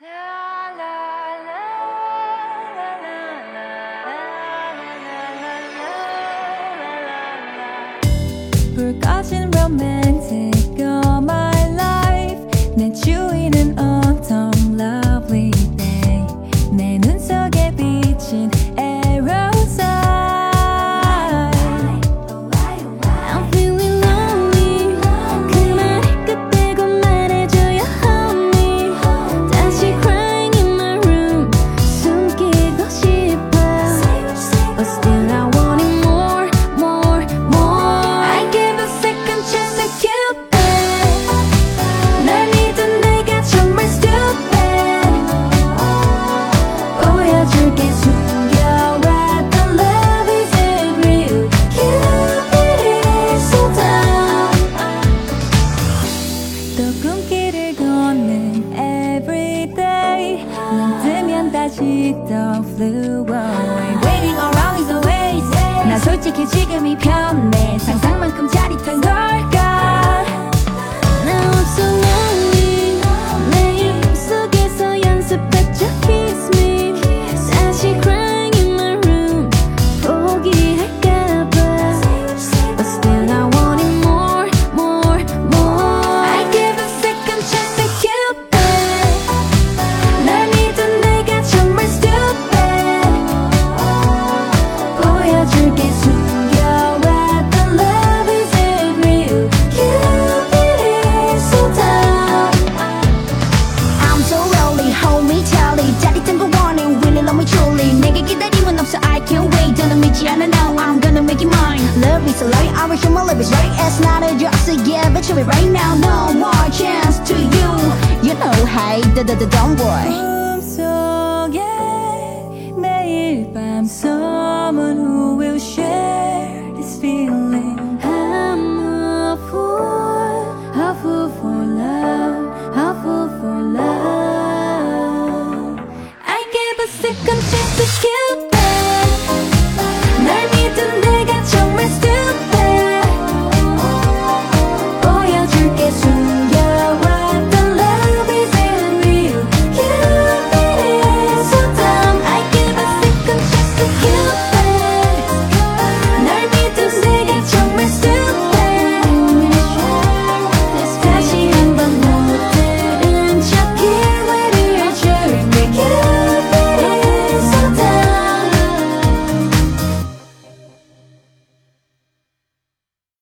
Ah. magic dog flew on. Not a just a given but you right now. No more chance to you. You know, hey, d -d -d don't worry. 꿈속에 매일 밤 소문